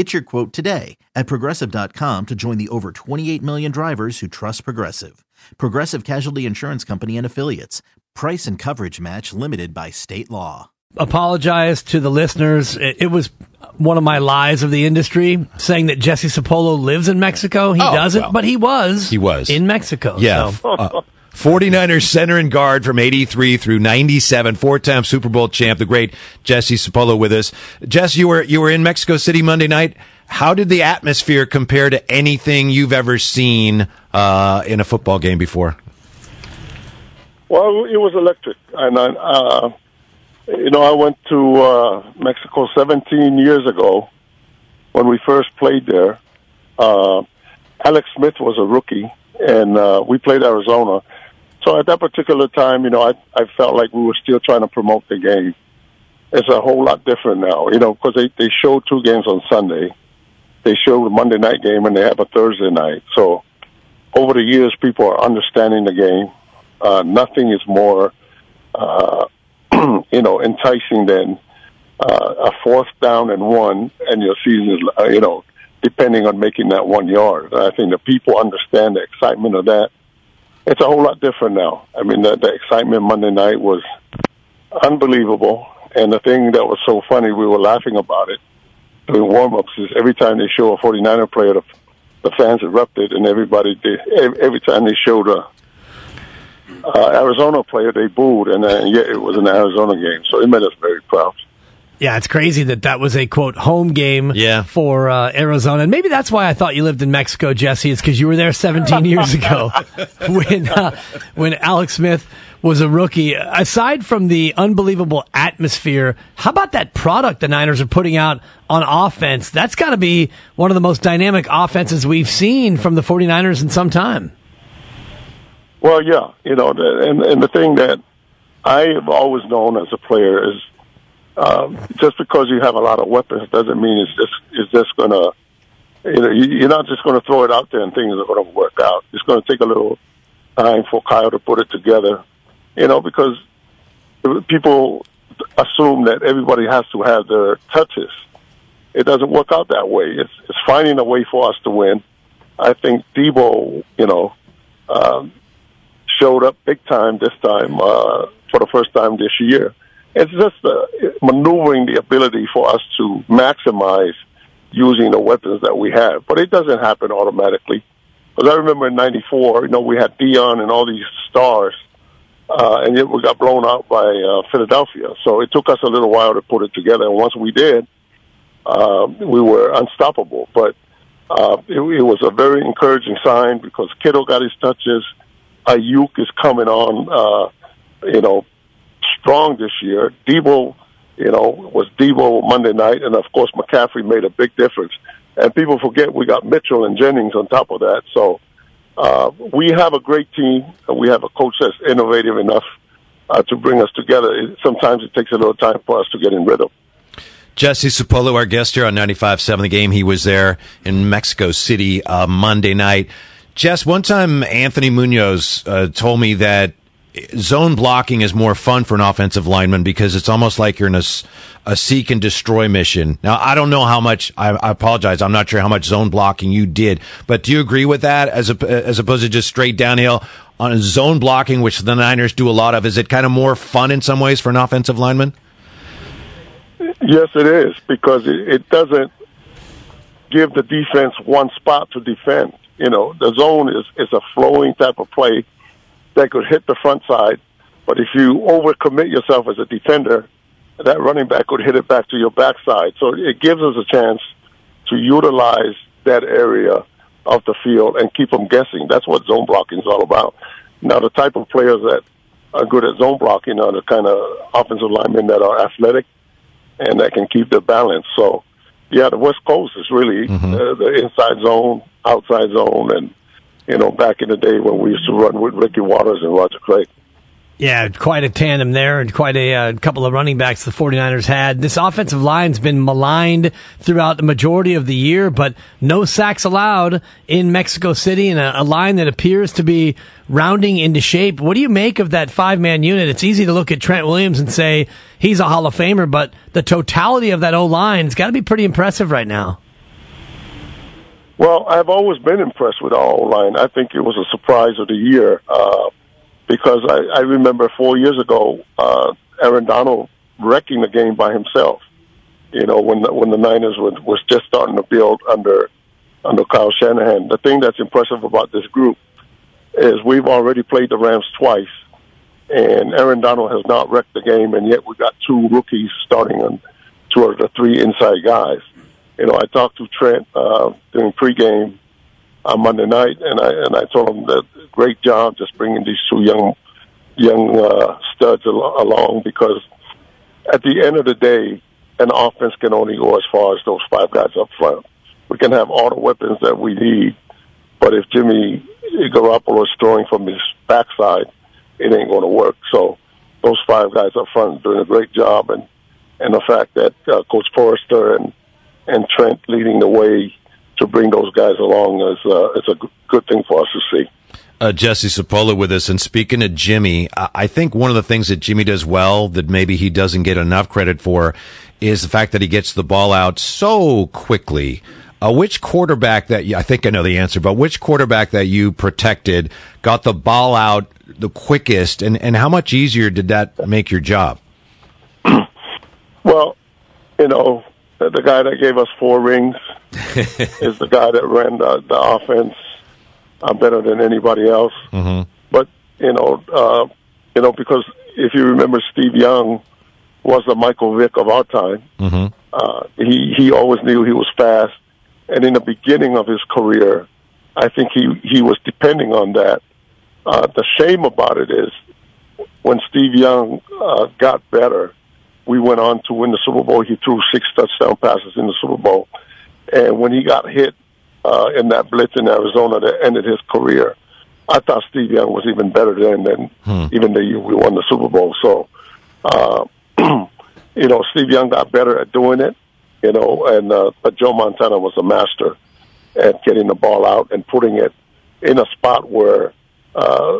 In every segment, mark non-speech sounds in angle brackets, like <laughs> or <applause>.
Get your quote today at progressive.com to join the over 28 million drivers who trust Progressive. Progressive Casualty Insurance Company and Affiliates. Price and coverage match limited by state law. Apologize to the listeners. It, it was one of my lies of the industry saying that Jesse Sapolu lives in Mexico. He Oh, doesn't, well. but he was. He was. in Mexico. Yeah. So. <laughs> Uh, 49ers center and guard from 83 through 97, four-time Super Bowl champ, the great Jesse Sapolu with us. Jess, you were, you were in Mexico City Monday night. How did the atmosphere compare to anything you've ever seen, uh, in a football game before? Well, it was electric, and I, uh, you know, I went to uh, Mexico 17 years ago when we first played there. Uh, Alex Smith was a rookie, and uh, we played Arizona. So at that particular time, you know, I, I felt like we were still trying to promote the game. It's a whole lot different now, you know, because they they show two games on Sunday. They show the Monday night game, and they have a Thursday night. So over the years, people are understanding the game. Uh, nothing is more, uh, <clears throat> you know, enticing than uh, a fourth down and one, and your season is, uh, you know, depending on making that one yard. I think the people understand the excitement of that. It's a whole lot different now. I mean, the, the excitement Monday night was unbelievable, and the thing that was so funny, we were laughing about it during warm-ups, is every time they show a 49er player, the, the fans erupted, and everybody did. Every, time they showed a uh, Arizona player, they booed, and uh, yet it was an Arizona game, so it made us very proud. Yeah, it's crazy that that was a quote home game Yeah. for uh, Arizona, and maybe that's why I thought you lived in Mexico, Jesse. Is because you were there 17 <laughs> years ago when uh, when Alex Smith was a rookie. Aside from the unbelievable atmosphere, how about that product the Niners are putting out on offense? That's got to be one of the most dynamic offenses we've seen from the 49ers in some time. Well, yeah, you know, and and the thing that I have always known as a player is um, just because you have a lot of weapons doesn't mean it's just it's just gonna, you know, you- you're not just gonna throw it out there and things are gonna work out. It's gonna take a little time for Kyle to put it together, you know, because people assume that everybody has to have their touches. It doesn't work out that way. It's it's finding a way for us to win. I think Debo, you know. Um, showed up big time this time uh, for the first time this year. It's just uh, maneuvering the ability for us to maximize using the weapons that we have, but it doesn't happen automatically. Because I remember in '94, you know, we had Deion and all these stars, uh, and yet we got blown out by uh, Philadelphia. So it took us a little while to put it together, and once we did, uh, we were unstoppable. But uh, it, it was a very encouraging sign because Kittle got his touches. Aiyuk is coming on, uh, you know, strong this year. Debo, you know, was Debo Monday night, and of course McCaffrey made a big difference. And people forget we got Mitchell and Jennings on top of that. So uh, we have a great team, and we have a coach that's innovative enough uh, to bring us together. It, sometimes it takes a little time for us to get in rhythm. Jesse Sapolu, our guest here on 95.7 The Game. He was there in Mexico City uh, Monday night. Jess, one time Anthony Munoz uh, told me that zone blocking is more fun for an offensive lineman because it's almost like you're in a, a seek and destroy mission. Now, I don't know how much, I, I apologize, I'm not sure how much zone blocking you did, but do you agree with that as, a, as opposed to just straight downhill on zone blocking, which the Niners do a lot of? Is it kind of more fun in some ways for an offensive lineman? Yes, it is because it, it doesn't give the defense one spot to defend. You know, the zone is is a flowing type of play that could hit the front side But if you overcommit yourself as a defender, that running back would hit it back to your backside. So it gives us a chance to utilize that area of the field and keep them guessing. That's what zone blocking is all about. Now, the type of players that are good at zone blocking are the kind of offensive linemen that are athletic and that can keep their balance. So, yeah, the West Coast is really mm-hmm. uh, the inside zone, outside zone, and you know, back in the day when we used to run with Ricky Watters and Roger Craig. Yeah, quite a tandem there and quite a uh, couple of running backs the 49ers had. This offensive line's been maligned throughout the majority of the year, but no sacks allowed in Mexico City and a, a line that appears to be rounding into shape. What do you make of that five man unit? It's easy to look at Trent Williams and say he's a Hall of Famer, but the totality of that O line's got to be pretty impressive right now. Well, I've always been impressed with our line. I think it was a surprise of the year. Uh, because I, I remember four years ago, uh, Aaron Donald wrecking the game by himself. You know, when the, when the Niners was, was just starting to build under under Kyle Shanahan. The thing that's impressive about this group is we've already played the Rams twice, and Aaron Donald has not wrecked the game, and yet we got two rookies starting on two of the three inside guys. You know, I talked to Trent uh, during pregame on Monday night, and I and I told him that great job just bringing these two young young uh, studs al- along because at the end of the day, an offense can only go as far as those five guys up front. We can have all the weapons that we need, but if Jimmy Garoppolo is throwing from his backside, it ain't going to work. So those five guys up front doing a great job, and and the fact that uh, Coach Foerster and and Trent leading the way to bring those guys along is uh, is a good thing for us to see. Uh, Jesse Sapolu with us, and speaking of Jimmy, I think one of the things that Jimmy does well that maybe he doesn't get enough credit for is the fact that he gets the ball out so quickly. Uh, which quarterback that you, I think I know the answer, but which quarterback that you protected got the ball out the quickest, and, and how much easier did that make your job? <clears throat> well, you know, the guy that gave us four rings <laughs> is the guy that ran the, the offense uh, better than anybody else. Mm-hmm. But you know, uh, you know, because if you remember, Steve Young was the Michael Vick of our time. Mm-hmm. Uh, he he always knew he was fast, and in the beginning of his career, I think he he was depending on that. Uh, the shame about it is when Steve Young uh, got better we went on to win the Super Bowl. He threw six touchdown passes in the Super Bowl. And when he got hit uh, in that blitz in Arizona that ended his career, I thought Steve Young was even better then than hmm. even the year we won the Super Bowl. So, uh, <clears throat> you know, Steve Young got better at doing it, you know, and uh, but Joe Montana was a master at getting the ball out and putting it in a spot where uh,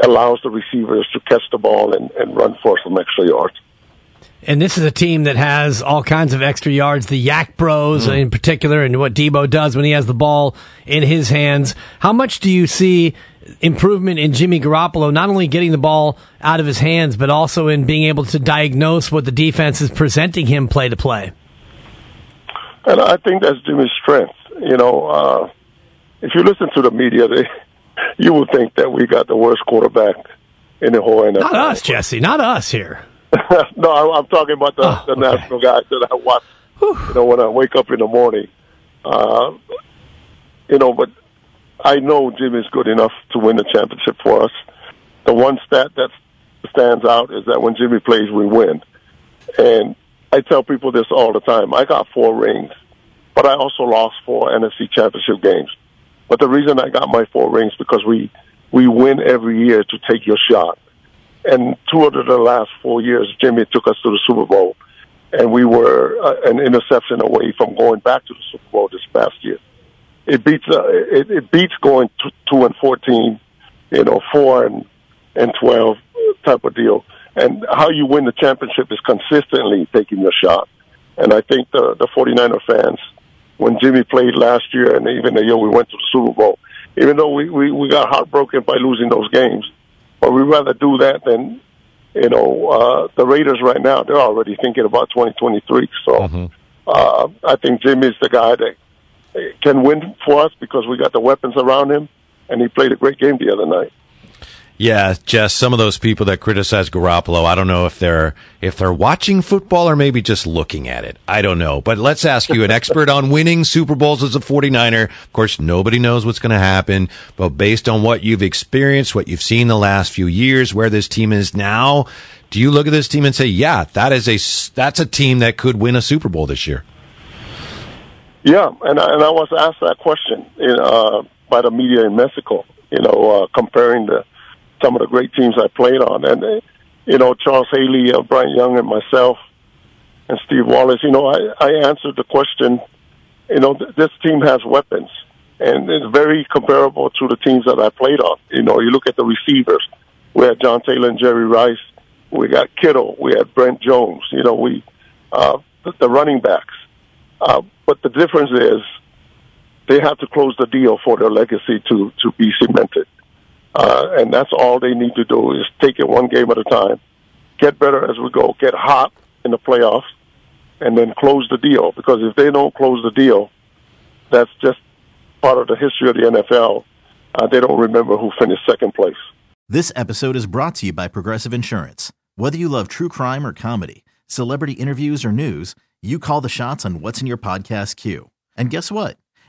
allows the receivers to catch the ball and, and run for some extra yards. And this is a team that has all kinds of extra yards. The YAC Bros mm. in particular, and what Debo does when he has the ball in his hands. How much do you see improvement in Jimmy Garoppolo, not only getting the ball out of his hands, but also in being able to diagnose what the defense is presenting him play to play? And I think that's Jimmy's strength. You know, uh, if you listen to the media, they, <laughs> you would think that we got the worst quarterback in the whole NFL. Not us, Jesse. Not us here. <laughs> no, I'm talking about the, oh, the okay. national guys that I watch. Whew. You know, when I wake up in the morning, uh, you know, but I know Jim is good enough to win the championship for us. The one stat that stands out is that when Jimmy plays, we win. And I tell people this all the time. I got four rings, but I also lost four NFC championship games. But the reason I got my four rings because we we win every year to take your shot. And two of the last four years, Jimmy took us to the Super Bowl, and we were uh, an interception away from going back to the Super Bowl this past year. It beats uh, it, it beats going t- two and fourteen, you know, four and and twelve type of deal. And how you win the championship is consistently taking your shot. And I think the the 49er fans, when Jimmy played last year and even the year we went to the Super Bowl, even though we, we, we got heartbroken by losing those games, but we'd rather do that than, you know, uh, the Raiders right now. They're already thinking about 2023. So mm-hmm. uh, I think Jimmy's the guy that can win for us because we got the weapons around him, and he played a great game the other night. Yeah, Jess, some of those people that criticize Garoppolo, I don't know if they're if they're watching football or maybe just looking at it. I don't know. But let's ask you, an expert on winning Super Bowls as a 49er. Of course, nobody knows what's going to happen, but based on what you've experienced, what you've seen the last few years, where this team is now, do you look at this team and say, "Yeah, that is a that's a team that could win a Super Bowl this year"? Yeah, and I, and I was asked that question in, uh, by the media in Mexico. You know, uh, comparing the some of the great teams I played on. And, uh, you know, Charles Haley, uh, Bryant Young, and myself, and Steve Wallace, you know, I, I answered the question, you know, th- this team has weapons. And it's very comparable to the teams that I played on. You know, you look at the receivers. We had John Taylor and Jerry Rice. We got Kittle. We had Brent Jones. You know, we, uh, the, the running backs. Uh, but the difference is they have to close the deal for their legacy to, to be cemented. Uh, and that's all they need to do is take it one game at a time, get better as we go, get hot in the playoffs, and then close the deal. Because if they don't close the deal, that's just part of the history of the NFL. Uh, they don't remember who finished second place. This episode is brought to you by Progressive Insurance. Whether you love true crime or comedy, celebrity interviews or news, you call the shots on what's in your podcast queue. And guess what?